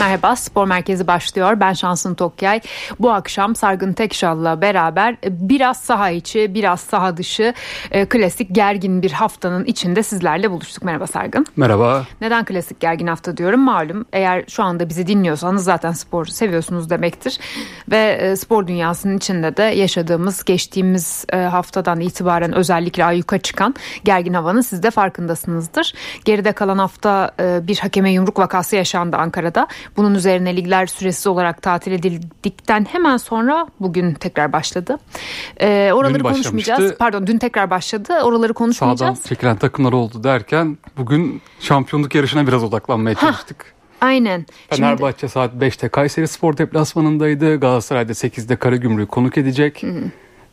Merhaba Spor Merkezi başlıyor. Ben Şansın Tokyay. Bu akşam Sargın Tekşal'la beraber biraz saha içi biraz saha dışı e, klasik gergin bir haftanın içinde sizlerle buluştuk. Merhaba Sargın. Merhaba. Neden klasik gergin hafta diyorum? Malum eğer şu anda bizi dinliyorsanız zaten spor seviyorsunuz demektir. Ve e, spor dünyasının içinde de yaşadığımız geçtiğimiz e, haftadan itibaren özellikle ayyuka çıkan gergin havanın siz de farkındasınızdır. Geride kalan hafta e, bir hakeme yumruk vakası yaşandı Ankara'da. Bunun üzerine ligler süresiz olarak tatil edildikten hemen sonra bugün tekrar başladı. Ee, oraları konuşmayacağız. Pardon dün tekrar başladı. Oraları konuşmayacağız. Sağdan çekilen takımlar oldu derken bugün şampiyonluk yarışına biraz odaklanmaya çalıştık. Hah. Aynen. Fenerbahçe Şimdi... saat 5'te Kayseri Spor deplasmanındaydı. Galatasaray'da 8'de Karagümrük'ü konuk edecek. Hı.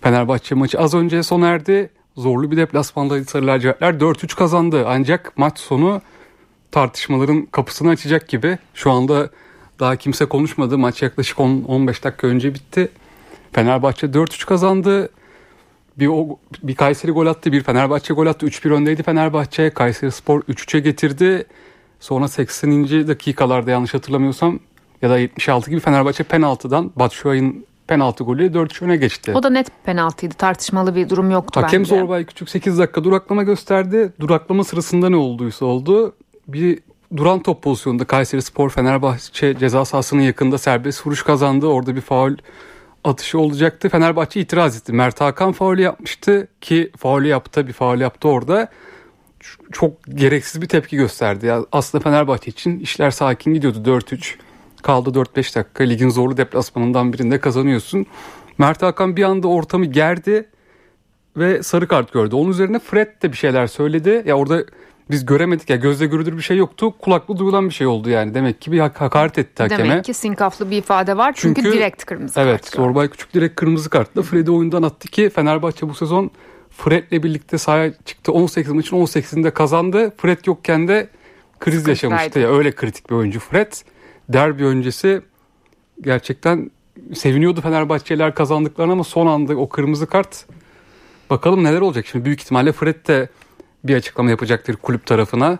Fenerbahçe maçı az önce sona erdi. Zorlu bir deplasmandaydı Sarı Lacivertler. 4-3 kazandı. Ancak maç sonu tartışmaların kapısını açacak gibi. Şu anda daha kimse konuşmadı. Maç yaklaşık 10-15 dakika önce bitti. Fenerbahçe 4-3 kazandı. Bir, o, bir Kayseri gol attı, bir Fenerbahçe gol attı. 3-1 öndeydi Fenerbahçe. Kayseri Spor 3-3'e getirdi. Sonra 80. dakikalarda yanlış hatırlamıyorsam ya da 76 gibi Fenerbahçe penaltıdan Batshuayi'nin penaltı golü 4-3 öne geçti. O da net penaltıydı. Tartışmalı bir durum yoktu Hakem bence. Hakem Zorbay Küçük 8 dakika duraklama gösterdi. Duraklama sırasında ne olduysa oldu bir duran top pozisyonunda Kayseri Spor Fenerbahçe ceza sahasının yakında serbest vuruş kazandı. Orada bir faul atışı olacaktı. Fenerbahçe itiraz etti. Mert Hakan faul yapmıştı ki faul yaptı bir faul yaptı orada. Çok gereksiz bir tepki gösterdi. Ya aslında Fenerbahçe için işler sakin gidiyordu 4-3. Kaldı 4-5 dakika ligin zorlu deplasmanından birinde kazanıyorsun. Mert Hakan bir anda ortamı gerdi ve sarı kart gördü. Onun üzerine Fred de bir şeyler söyledi. Ya orada biz göremedik ya gözle görülür bir şey yoktu. Kulaklı duyulan bir şey oldu yani. Demek ki bir hakaret etti hakeme. Demek ki sinkaflı bir ifade var çünkü, çünkü direkt kırmızı evet, kart. Evet Zorbay Küçük direkt kırmızı kartla Fred'i oyundan attı ki Fenerbahçe bu sezon Fred'le birlikte sahaya çıktı. 18 maçın 18'inde kazandı. Fred yokken de kriz yaşamıştı. Ya öyle kritik bir oyuncu Fred. Derbi öncesi gerçekten seviniyordu Fenerbahçeliler kazandıklarına ama son anda o kırmızı kart bakalım neler olacak. Şimdi büyük ihtimalle Fred de bir açıklama yapacaktır kulüp tarafına.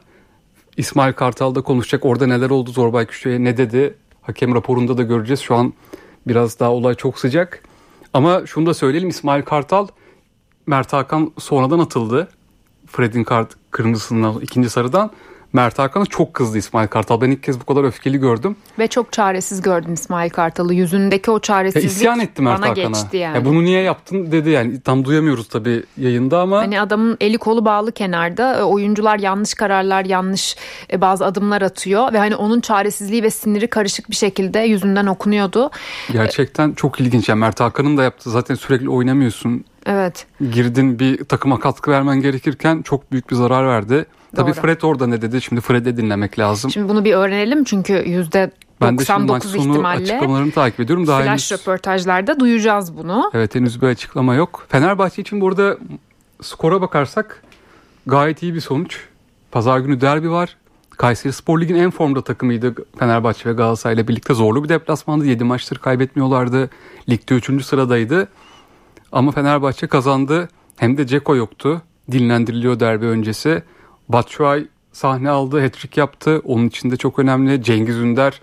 İsmail Kartal da konuşacak. Orada neler oldu Zorbay Küçük'e ne dedi? Hakem raporunda da göreceğiz. Şu an biraz daha olay çok sıcak. Ama şunu da söyleyelim İsmail Kartal Mert Hakan sonradan atıldı. Fred'in kart kırmızısından ikinci sarıdan. Mert Hakan'a çok kızdı İsmail Kartal. Ben ilk kez bu kadar öfkeli gördüm. Ve çok çaresiz gördüm İsmail Kartal'ı. Yüzündeki o çaresizlik ya isyan etti Mert bana Hakan'a. geçti yani. Ya bunu niye yaptın dedi yani. Tam duyamıyoruz tabii yayında ama. Hani adamın eli kolu bağlı kenarda. E, oyuncular yanlış kararlar, yanlış e, bazı adımlar atıyor. Ve hani onun çaresizliği ve siniri karışık bir şekilde yüzünden okunuyordu. Gerçekten çok ilginç. Yani Mert Hakan'ın da yaptığı zaten sürekli oynamıyorsun. Evet. Girdin bir takıma katkı vermen gerekirken çok büyük bir zarar verdi. Tabii Doğru. Fred orada ne dedi? Şimdi Fred'e dinlemek lazım. Şimdi bunu bir öğrenelim çünkü yüzde ben de şimdi maç sonu açıklamalarını takip ediyorum. Daha flash henüz... röportajlarda duyacağız bunu. Evet henüz bir açıklama yok. Fenerbahçe için burada skora bakarsak gayet iyi bir sonuç. Pazar günü derbi var. Kayseri Spor Lig'in en formda takımıydı Fenerbahçe ve Galatasaray ile birlikte. Zorlu bir deplasmandı. 7 maçtır kaybetmiyorlardı. Ligde 3. sıradaydı. Ama Fenerbahçe kazandı. Hem de Ceko yoktu. Dinlendiriliyor derbi öncesi. Batshuayi sahne aldı, hat-trick yaptı. Onun için de çok önemli. Cengiz Ünder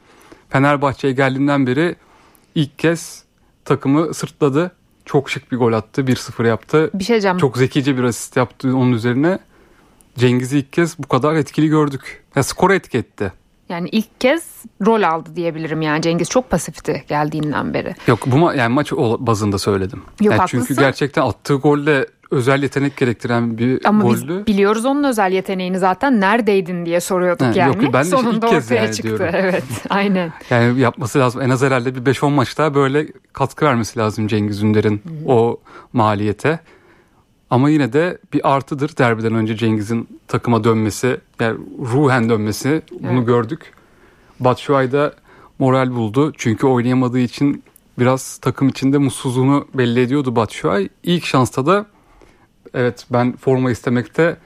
Fenerbahçe'ye geldiğinden beri ilk kez takımı sırtladı. Çok şık bir gol attı. 1-0 yaptı. Bir şey diyeceğim. Çok zekice bir asist yaptı onun üzerine. Cengiz'i ilk kez bu kadar etkili gördük. Ya skora etiketti. Yani ilk kez rol aldı diyebilirim yani Cengiz çok pasifti geldiğinden beri. Yok bu ma- yani maç bazında söyledim. Yok yani Çünkü gerçekten attığı golle özel yetenek gerektiren bir Ama goldü. biz biliyoruz onun özel yeteneğini zaten neredeydin diye soruyorduk ha, yani. Yok ben de Sonunda ilk kez yani çıktı. diyorum. Evet aynen. Yani yapması lazım en az herhalde bir 5-10 maç daha böyle katkı vermesi lazım Cengiz Ünder'in o maliyete. Ama yine de bir artıdır derbiden önce Cengiz'in takıma dönmesi, yani ruhen dönmesi bunu evet. gördük. Batshuayi da moral buldu. Çünkü oynayamadığı için biraz takım içinde mutsuzluğunu belli ediyordu Batshuayi. İlk şansta da evet ben forma istemekte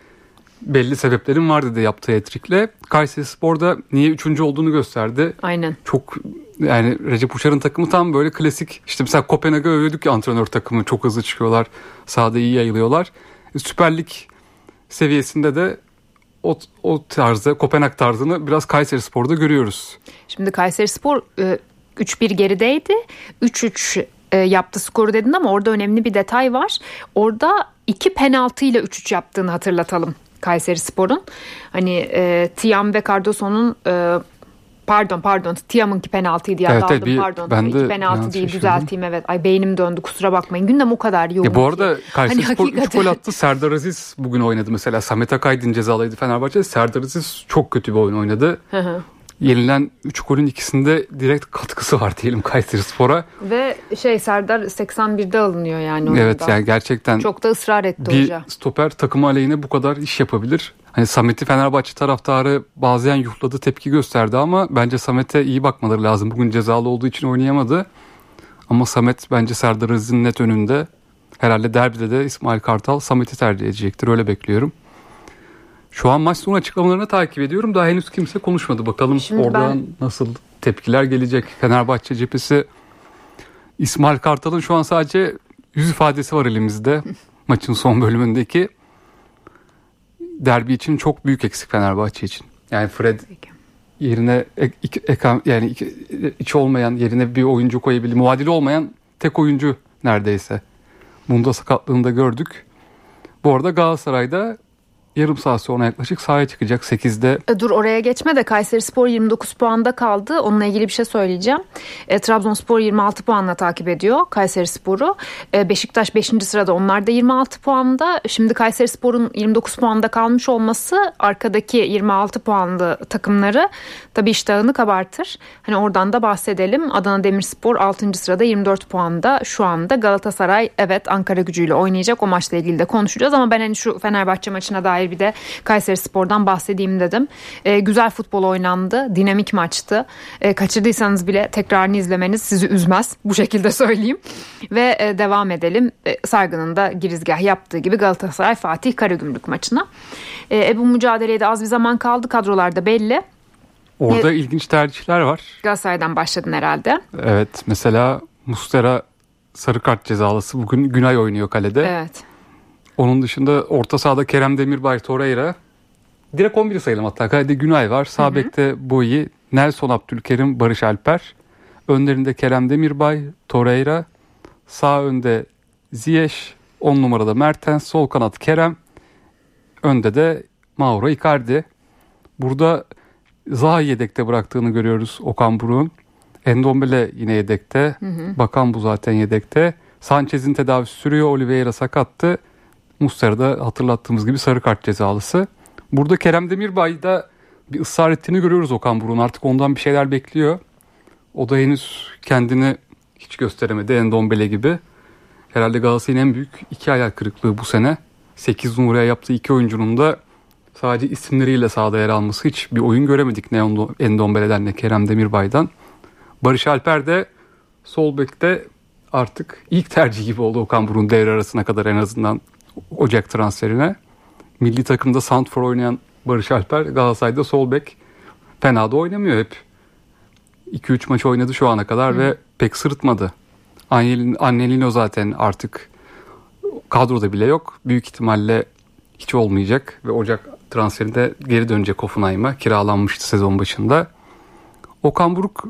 belli sebeplerim var dedi yaptığı etrikle. Kayseri Spor'da niye üçüncü olduğunu gösterdi. Aynen. Çok yani Recep Uçar'ın takımı tam böyle klasik. İşte mesela Kopenhag'ı övüyorduk ya antrenör takımı. Çok hızlı çıkıyorlar. Sahada iyi yayılıyorlar. Süper Lig seviyesinde de o, o tarzda Kopenhag tarzını biraz Kayseri Spor'da görüyoruz. Şimdi Kayseri Spor 3-1 gerideydi. 3-3 yaptı skoru dedin ama orada önemli bir detay var. Orada iki penaltı ile 3-3 yaptığını hatırlatalım Kayseri Spor'un. Hani e, Tiam ve Cardoso'nun e, Pardon pardon Tiam'ınki penaltıydı ya evet, evet, bir, pardon. Ben de penaltı değil düzelteyim evet. Ay beynim döndü kusura bakmayın. Gündem o kadar yoğun. Ya bu arada Kayseri hani Spor 3 gol attı. Serdar Aziz bugün oynadı mesela. Samet Akaydın cezalıydı Fenerbahçe. Serdar Aziz çok kötü bir oyun oynadı. Yenilen 3 golün ikisinde direkt katkısı var diyelim Kayseri Spor'a. Ve şey Serdar 81'de alınıyor yani oyunda. Evet yani gerçekten. Çok da ısrar etti bir hoca. Bir stoper takımı aleyhine bu kadar iş yapabilir. Hani Samet'i Fenerbahçe taraftarı bazen yuhladı tepki gösterdi ama bence Samet'e iyi bakmaları lazım. Bugün cezalı olduğu için oynayamadı. Ama Samet bence Serdar Aziz'in net önünde. Herhalde derbide de İsmail Kartal Samet'i tercih edecektir. Öyle bekliyorum. Şu an maç sonu açıklamalarını takip ediyorum. Daha henüz kimse konuşmadı. Bakalım Şimdi oradan ben... nasıl tepkiler gelecek. Fenerbahçe cephesi İsmail Kartal'ın şu an sadece yüz ifadesi var elimizde. Maçın son bölümündeki derbi için çok büyük eksik Fenerbahçe için. Yani Fred yerine ek, ek, ek, yani iki, iç olmayan yerine bir oyuncu koyabildi. Muadili olmayan tek oyuncu neredeyse. Bunda sakatlığını da gördük. Bu arada Galatasaray'da yarım saat sonra yaklaşık sahaya çıkacak 8'de. E, dur oraya geçme de Kayseri Spor 29 puanda kaldı. Onunla ilgili bir şey söyleyeceğim. E, Trabzonspor 26 puanla takip ediyor Kayseri Spor'u. E, Beşiktaş 5. sırada onlar da 26 puanda. Şimdi Kayseri Spor'un 29 puanda kalmış olması arkadaki 26 puanlı takımları tabii iştahını kabartır. Hani oradan da bahsedelim. Adana Demirspor 6. sırada 24 puanda. Şu anda Galatasaray evet Ankara gücüyle oynayacak. O maçla ilgili de konuşacağız ama ben hani şu Fenerbahçe maçına dair dair bir de Kayseri Spor'dan bahsedeyim dedim. E, güzel futbol oynandı. Dinamik maçtı. E, kaçırdıysanız bile tekrarını izlemeniz sizi üzmez. Bu şekilde söyleyeyim. Ve e, devam edelim. E, Saygı'nın da girizgah yaptığı gibi Galatasaray Fatih Karagümrük maçına. E, e, bu mücadeleye de az bir zaman kaldı. Kadrolarda belli. Orada e, ilginç tercihler var. Galatasaray'dan başladın herhalde. Evet mesela Mustera sarı kart cezalısı bugün Günay oynuyor kalede. Evet. Onun dışında orta sahada Kerem Demirbay, Torreira. Direkt 11 sayalım hatta. Kalede Günay var. Sağ bekte Boyi, Nelson Abdülkerim, Barış Alper. Önlerinde Kerem Demirbay, Torreira. Sağ önde Ziyech. 10 numarada Mertens. Sol kanat Kerem. Önde de Mauro Icardi. Burada Zaha yedekte bıraktığını görüyoruz Okan Buruk'un. Endombele yine yedekte. Hı hı. Bakan bu zaten yedekte. Sanchez'in tedavisi sürüyor. Oliveira sakattı. Muslera'da hatırlattığımız gibi sarı kart cezalısı. Burada Kerem Demirbay'da bir ısrar ettiğini görüyoruz Okan Burun. Artık ondan bir şeyler bekliyor. O da henüz kendini hiç gösteremedi Endombele gibi. Herhalde Galatasaray'ın en büyük iki hayal kırıklığı bu sene. 8 numaraya yaptığı iki oyuncunun da sadece isimleriyle sahada yer alması hiç bir oyun göremedik ne Endombele'den ne Kerem Demirbay'dan. Barış Alper de sol bekte artık ilk tercih gibi oldu Okan Burun devre arasına kadar en azından Ocak transferine. Milli takımda Santfor oynayan Barış Alper Galatasaray'da sol bek fena da oynamıyor hep. 2-3 maç oynadı şu ana kadar Hı. ve pek sırıtmadı. Annelino zaten artık kadroda bile yok. Büyük ihtimalle hiç olmayacak ve Ocak transferinde geri dönecek Hoffenheim'a. Kiralanmıştı sezon başında. Okan Buruk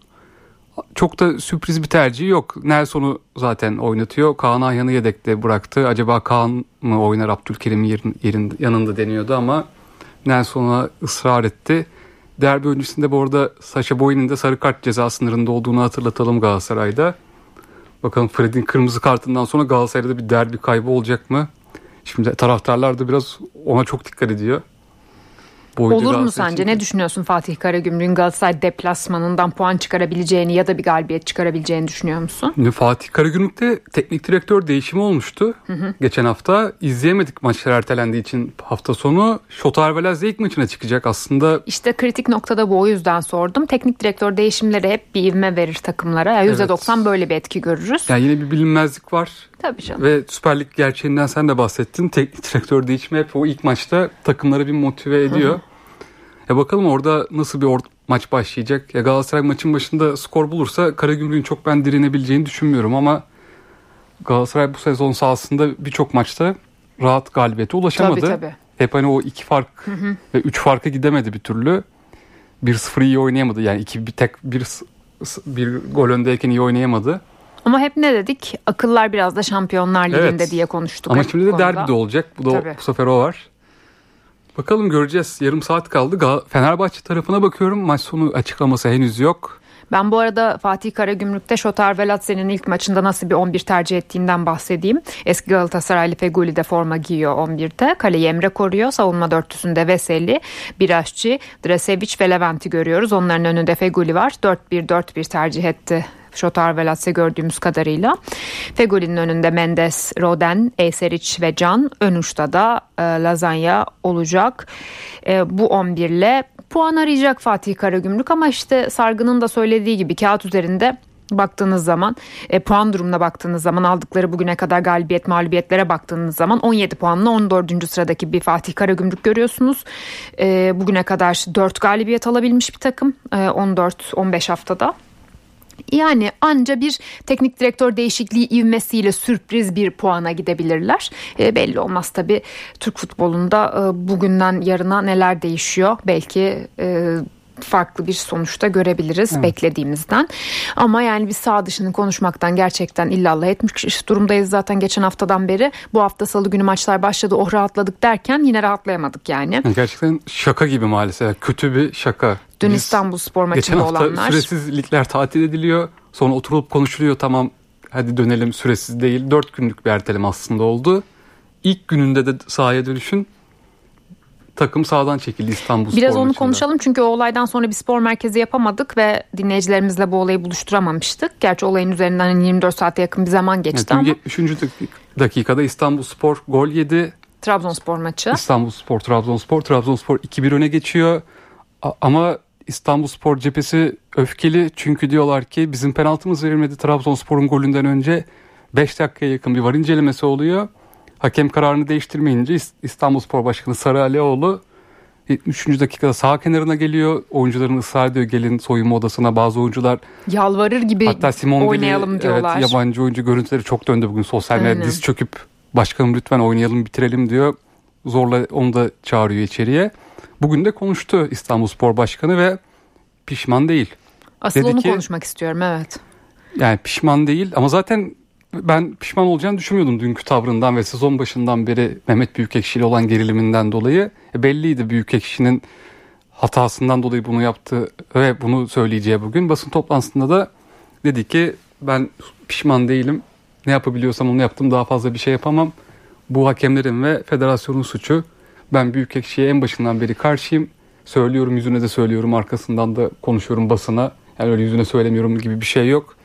çok da sürpriz bir tercih yok. Nelson'u zaten oynatıyor. Kaan Ayhan'ı yedekte bıraktı. Acaba Kaan mı oynar Abdülkerim'in yerin, yerin, yanında deniyordu ama Nelson'a ısrar etti. Derbi öncesinde bu arada Saşa Boy'un da sarı kart ceza sınırında olduğunu hatırlatalım Galatasaray'da. Bakalım Fred'in kırmızı kartından sonra Galatasaray'da bir derbi kaybı olacak mı? Şimdi taraftarlar da biraz ona çok dikkat ediyor. Olur mu sence? Için. Ne düşünüyorsun Fatih Karagümrük'ün Galatasaray deplasmanından puan çıkarabileceğini ya da bir galibiyet çıkarabileceğini düşünüyor musun? Fatih Karagümrük'te teknik direktör değişimi olmuştu. Hı hı. Geçen hafta izleyemedik maçlar ertelendiği için hafta sonu Şotar Velaz'da ilk maçına çıkacak aslında. İşte kritik noktada bu o yüzden sordum. Teknik direktör değişimleri hep bir ivme verir takımlara. Yani %90 evet. böyle bir etki görürüz. Yani yine bir bilinmezlik var. Tabii canım. Ve Süper Lig gerçeğinden sen de bahsettin. Teknik direktör değişimi hep o ilk maçta takımları bir motive ediyor. Ya bakalım orada nasıl bir or- maç başlayacak. Ya Galatasaray maçın başında skor bulursa Karagümrük'ün çok ben direnebileceğini düşünmüyorum ama Galatasaray bu sezon sahasında birçok maçta rahat galibiyete ulaşamadı. Tabii tabii. Hep hani o iki fark ve üç farka gidemedi bir türlü. 1-0 iyi oynayamadı. Yani iki bir tek bir bir gol öndeyken iyi oynayamadı. Ama hep ne dedik? Akıllar biraz da Şampiyonlar Ligi'nde evet. diye konuştuk. Ama şimdi de derbi de olacak. Bu da Tabii. bu sefer o var. Bakalım göreceğiz. Yarım saat kaldı. Fenerbahçe tarafına bakıyorum. Maç sonu açıklaması henüz yok. Ben bu arada Fatih Karagümrük'te Şotar Velatse'nin ilk maçında nasıl bir 11 tercih ettiğinden bahsedeyim. Eski Galatasaraylı Feguli de forma giyiyor 11'te. Kaleyi Emre koruyor. Savunma dörtlüsünde Veseli, Biraşçı, Dresevic ve Levent'i görüyoruz. Onların önünde Feguli var. 4-1-4-1 tercih etti Şotar Velatse gördüğümüz kadarıyla. Fegoli'nin önünde Mendes, Roden, Eyseric ve Can. Ön uçta da e, Lazanya olacak. E, bu 11 ile puan arayacak Fatih Karagümrük ama işte Sargı'nın da söylediği gibi kağıt üzerinde baktığınız zaman e, puan durumuna baktığınız zaman aldıkları bugüne kadar galibiyet mağlubiyetlere baktığınız zaman 17 puanla 14. sıradaki bir Fatih Karagümrük görüyorsunuz. E, bugüne kadar 4 galibiyet alabilmiş bir takım e, 14-15 haftada. Yani anca bir teknik direktör değişikliği ivmesiyle sürpriz bir puana gidebilirler. E, belli olmaz tabii Türk futbolunda e, bugünden yarına neler değişiyor. Belki e, farklı bir sonuçta görebiliriz evet. beklediğimizden. Ama yani biz sağ dışını konuşmaktan gerçekten illallah etmiş durumdayız zaten geçen haftadan beri. Bu hafta salı günü maçlar başladı oh rahatladık derken yine rahatlayamadık yani. Gerçekten şaka gibi maalesef kötü bir şaka. Dün biz, İstanbul spor maçında olanlar. Geçen hafta süresiz ligler tatil ediliyor sonra oturulup konuşuluyor tamam hadi dönelim süresiz değil. Dört günlük bir erteleme aslında oldu. İlk gününde de sahaya dönüşün takım sağdan çekildi İstanbul Spor Biraz onu maçında. konuşalım çünkü o olaydan sonra bir spor merkezi yapamadık ve dinleyicilerimizle bu olayı buluşturamamıştık. Gerçi olayın üzerinden 24 saate yakın bir zaman geçti evet, ama. 73. dakikada İstanbul Spor gol yedi. Trabzonspor maçı. İstanbul Spor, Trabzonspor. Trabzonspor 2-1 öne geçiyor. Ama İstanbul Spor cephesi öfkeli çünkü diyorlar ki bizim penaltımız verilmedi Trabzonspor'un golünden önce 5 dakikaya yakın bir var incelemesi oluyor. Hakem kararını değiştirmeyince İstanbul Spor Başkanı Sarı Alioğlu 73. dakikada sağ kenarına geliyor. Oyuncuların ısrar ediyor gelin soyunma odasına. Bazı oyuncular yalvarır gibi hatta Simon oynayalım Dili, diyorlar. Evet, yabancı oyuncu görüntüleri çok döndü bugün sosyal medyada. Diz çöküp başkanım lütfen oynayalım bitirelim diyor. Zorla onu da çağırıyor içeriye. Bugün de konuştu İstanbul Spor Başkanı ve pişman değil. Asıl Dedi onu ki, konuşmak istiyorum evet. Yani pişman değil ama zaten ben pişman olacağını düşünmüyordum dünkü tavrından ve sezon başından beri Mehmet Büyükekşi ile olan geriliminden dolayı. E belliydi Büyükekşi'nin hatasından dolayı bunu yaptı ve bunu söyleyeceği bugün. Basın toplantısında da dedi ki ben pişman değilim. Ne yapabiliyorsam onu yaptım daha fazla bir şey yapamam. Bu hakemlerin ve federasyonun suçu. Ben Büyükekşi'ye en başından beri karşıyım. Söylüyorum yüzüne de söylüyorum arkasından da konuşuyorum basına. Yani öyle yüzüne söylemiyorum gibi bir şey yok.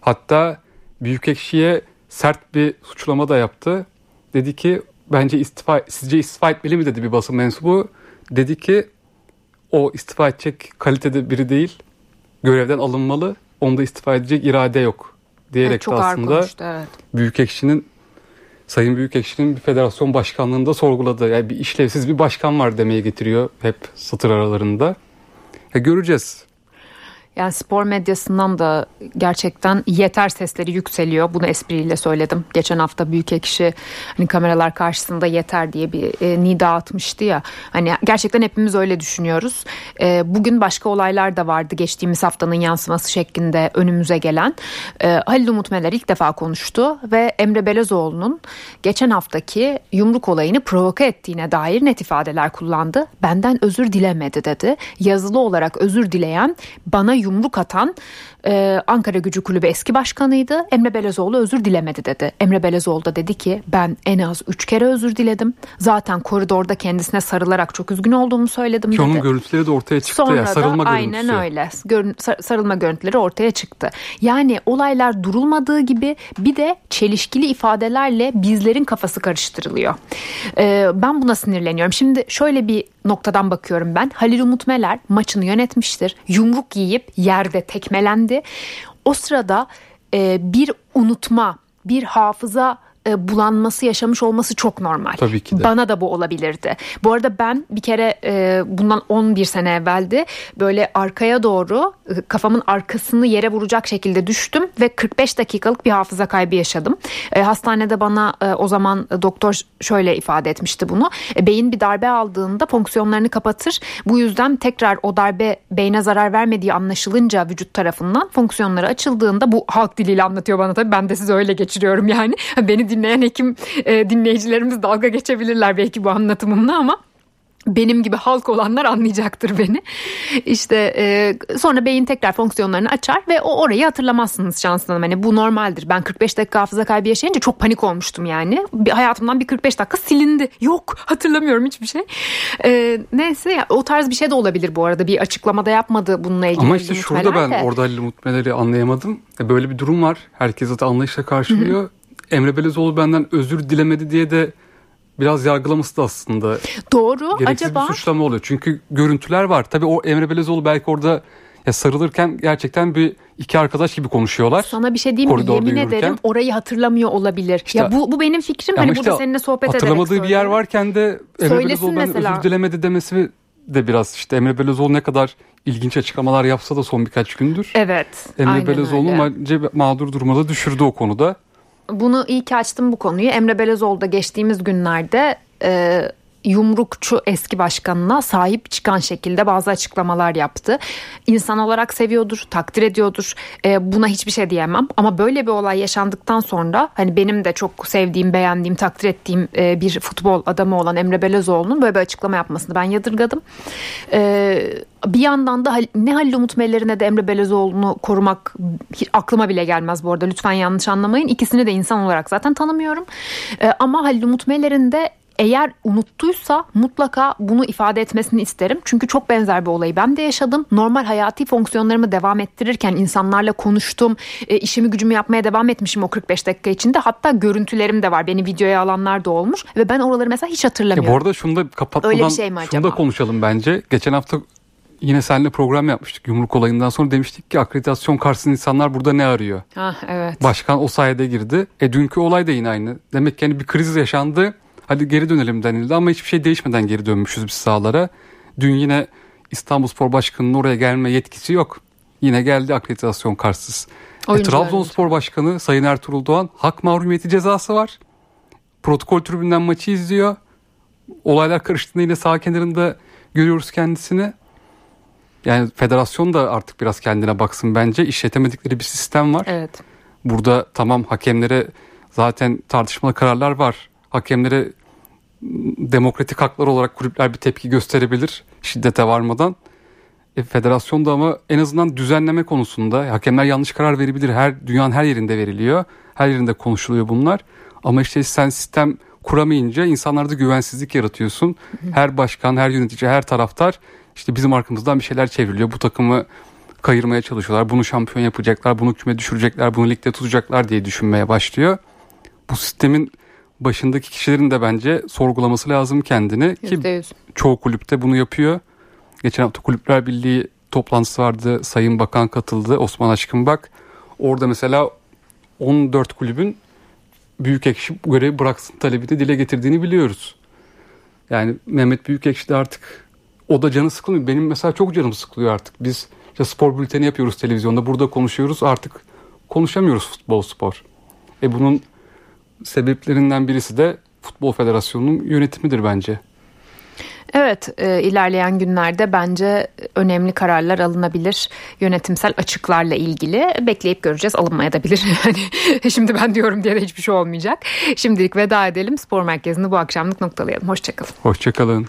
Hatta Büyükekşi'ye sert bir suçlama da yaptı. Dedi ki bence istifa sizce istifa etmeli mi dedi bir basın mensubu. Dedi ki o istifa edecek kalitede biri değil. Görevden alınmalı. Onda istifa edecek irade yok diyerek evet, çok de aslında konuştu, evet. Büyükekşi'nin Sayın Büyükekşi'nin bir federasyon başkanlığında sorguladığı yani bir işlevsiz bir başkan var demeye getiriyor hep satır aralarında. Ya göreceğiz. Yani spor medyasından da gerçekten yeter sesleri yükseliyor. Bunu espriyle söyledim. Geçen hafta büyük ekşi hani kameralar karşısında yeter diye bir e, nida atmıştı ya. Hani gerçekten hepimiz öyle düşünüyoruz. E, bugün başka olaylar da vardı geçtiğimiz haftanın yansıması şeklinde önümüze gelen. E, Halil Umut Meler ilk defa konuştu ve Emre Belezoğlu'nun geçen haftaki yumruk olayını provoke ettiğine dair net ifadeler kullandı. Benden özür dilemedi dedi. Yazılı olarak özür dileyen bana yumruk atan e, Ankara Gücü Kulübü eski başkanıydı. Emre Belezoğlu özür dilemedi dedi. Emre Belezoğlu da dedi ki ben en az 3 kere özür diledim. Zaten koridorda kendisine sarılarak çok üzgün olduğumu söyledim Ki dedi. onun görüntüleri de ortaya çıktı Sonra ya sarılma da, görüntüsü. Aynen öyle. Görün, sarılma görüntüleri ortaya çıktı. Yani olaylar durulmadığı gibi bir de çelişkili ifadelerle bizlerin kafası karıştırılıyor. Ee, ben buna sinirleniyorum. Şimdi şöyle bir noktadan bakıyorum ben. Halil Umut Meler maçını yönetmiştir. Yumruk yiyip yerde tekmelendi. O sırada e, bir unutma, bir hafıza e, bulanması yaşamış olması çok normal. Tabii ki de. Bana da bu olabilirdi. Bu arada ben bir kere e, bundan 11 sene evveldi böyle arkaya doğru e, kafamın arkasını yere vuracak şekilde düştüm ve 45 dakikalık bir hafıza kaybı yaşadım. E, hastanede bana e, o zaman doktor şöyle ifade etmişti bunu. E, beyin bir darbe aldığında fonksiyonlarını kapatır. Bu yüzden tekrar o darbe beyne zarar vermediği anlaşılınca vücut tarafından fonksiyonları açıldığında bu halk diliyle anlatıyor bana tabii ben de size öyle geçiriyorum yani. Beni dinleyen hekim e, dinleyicilerimiz dalga geçebilirler belki bu anlatımımla ama benim gibi halk olanlar anlayacaktır beni. İşte e, sonra beyin tekrar fonksiyonlarını açar ve o orayı hatırlamazsınız şansına. Hani bu normaldir. Ben 45 dakika hafıza kaybı yaşayınca çok panik olmuştum yani. Bir, hayatımdan bir 45 dakika silindi. Yok hatırlamıyorum hiçbir şey. E, neyse ya, o tarz bir şey de olabilir bu arada. Bir açıklamada yapmadı bununla ilgili. Ama işte şurada ben de. orada Halil Mutmeleri anlayamadım. E, böyle bir durum var. Herkes de anlayışla karşılıyor. Hı-hı. Emre Belezoğlu benden özür dilemedi diye de biraz yargılaması da aslında. Doğru. Gereksiz acaba? bir suçlama oluyor. Çünkü görüntüler var. Tabii o Emre Belezoğlu belki orada ya sarılırken gerçekten bir iki arkadaş gibi konuşuyorlar. Sana bir şey diyeyim mi? Yemin yürürken. ederim orayı hatırlamıyor olabilir. İşte, ya bu bu benim fikrim. Hani işte burada seninle sohbet ederek Hatırlamadığı bir yer varken de Emre Belezoğlu'ndan özür dilemedi demesi de biraz işte Emre Belezoğlu ne kadar ilginç açıklamalar yapsa da son birkaç gündür. Evet. Emre Belezoğlu bence mağdur durumda düşürdü o konuda. Bunu iyi ki açtım bu konuyu. Emre Belezoğlu da geçtiğimiz günlerde e, yumrukçu eski başkanına sahip çıkan şekilde bazı açıklamalar yaptı. İnsan olarak seviyordur, takdir ediyordur. E, buna hiçbir şey diyemem. Ama böyle bir olay yaşandıktan sonra hani benim de çok sevdiğim, beğendiğim, takdir ettiğim e, bir futbol adamı olan Emre Belezoğlu'nun böyle bir açıklama yapmasını ben yadırgadım. E, bir yandan da ne Halil Umut Meller'i de Emre Belezoğlu'nu korumak aklıma bile gelmez bu arada. Lütfen yanlış anlamayın. İkisini de insan olarak zaten tanımıyorum. E, ama Halil Umut Meller'in de eğer unuttuysa mutlaka bunu ifade etmesini isterim. Çünkü çok benzer bir olayı ben de yaşadım. Normal hayati fonksiyonlarımı devam ettirirken insanlarla konuştum. E, işimi gücümü yapmaya devam etmişim o 45 dakika içinde. Hatta görüntülerim de var. Beni videoya alanlar da olmuş. Ve ben oraları mesela hiç hatırlamıyorum. Ya bu arada şunu da kapatmadan Öyle bir şey mi acaba? şunu da konuşalım bence. Geçen hafta yine seninle program yapmıştık yumruk olayından sonra demiştik ki akreditasyon karşısında insanlar burada ne arıyor? Ah evet. Başkan o sayede girdi. E dünkü olay da yine aynı. Demek ki hani bir kriz yaşandı hadi geri dönelim denildi ama hiçbir şey değişmeden geri dönmüşüz biz sahalara. Dün yine İstanbul Spor Başkanı'nın oraya gelme yetkisi yok. Yine geldi akreditasyon karşısız. E, Trabzonspor Başkanı Sayın Ertuğrul Doğan hak mahrumiyeti cezası var. Protokol tribünden maçı izliyor. Olaylar karıştığında yine sağ kenarında görüyoruz kendisini. Yani federasyon da artık biraz kendine baksın bence. İşletemedikleri bir sistem var. Evet. Burada tamam hakemlere zaten tartışmalı kararlar var. Hakemlere demokratik haklar olarak kulüpler bir tepki gösterebilir şiddete varmadan. E, federasyon da ama en azından düzenleme konusunda hakemler yanlış karar verebilir. Her dünyanın her yerinde veriliyor. Her yerinde konuşuluyor bunlar. Ama işte sen sistem kuramayınca insanlarda güvensizlik yaratıyorsun. Her başkan, her yönetici, her taraftar işte bizim arkamızdan bir şeyler çevriliyor. Bu takımı kayırmaya çalışıyorlar. Bunu şampiyon yapacaklar, bunu küme düşürecekler, bunu ligde tutacaklar diye düşünmeye başlıyor. Bu sistemin başındaki kişilerin de bence sorgulaması lazım kendini ki %100. çoğu kulüpte bunu yapıyor. Geçen hafta Kulüpler Birliği toplantısı vardı. Sayın Bakan katıldı. Osman Aşkınbak. Orada mesela 14 kulübün büyük ekşi görevi bıraksın talebini dile getirdiğini biliyoruz. Yani Mehmet Büyükekşi de artık o da canı sıkılmıyor. Benim mesela çok canım sıkılıyor artık. Biz işte spor bülteni yapıyoruz televizyonda. Burada konuşuyoruz. Artık konuşamıyoruz futbol spor. E bunun sebeplerinden birisi de Futbol Federasyonu'nun yönetimidir bence. Evet e, ilerleyen günlerde bence önemli kararlar alınabilir yönetimsel açıklarla ilgili bekleyip göreceğiz alınmaya da bilir yani şimdi ben diyorum diye de hiçbir şey olmayacak şimdilik veda edelim spor merkezini bu akşamlık noktalayalım hoşçakalın. Hoşçakalın.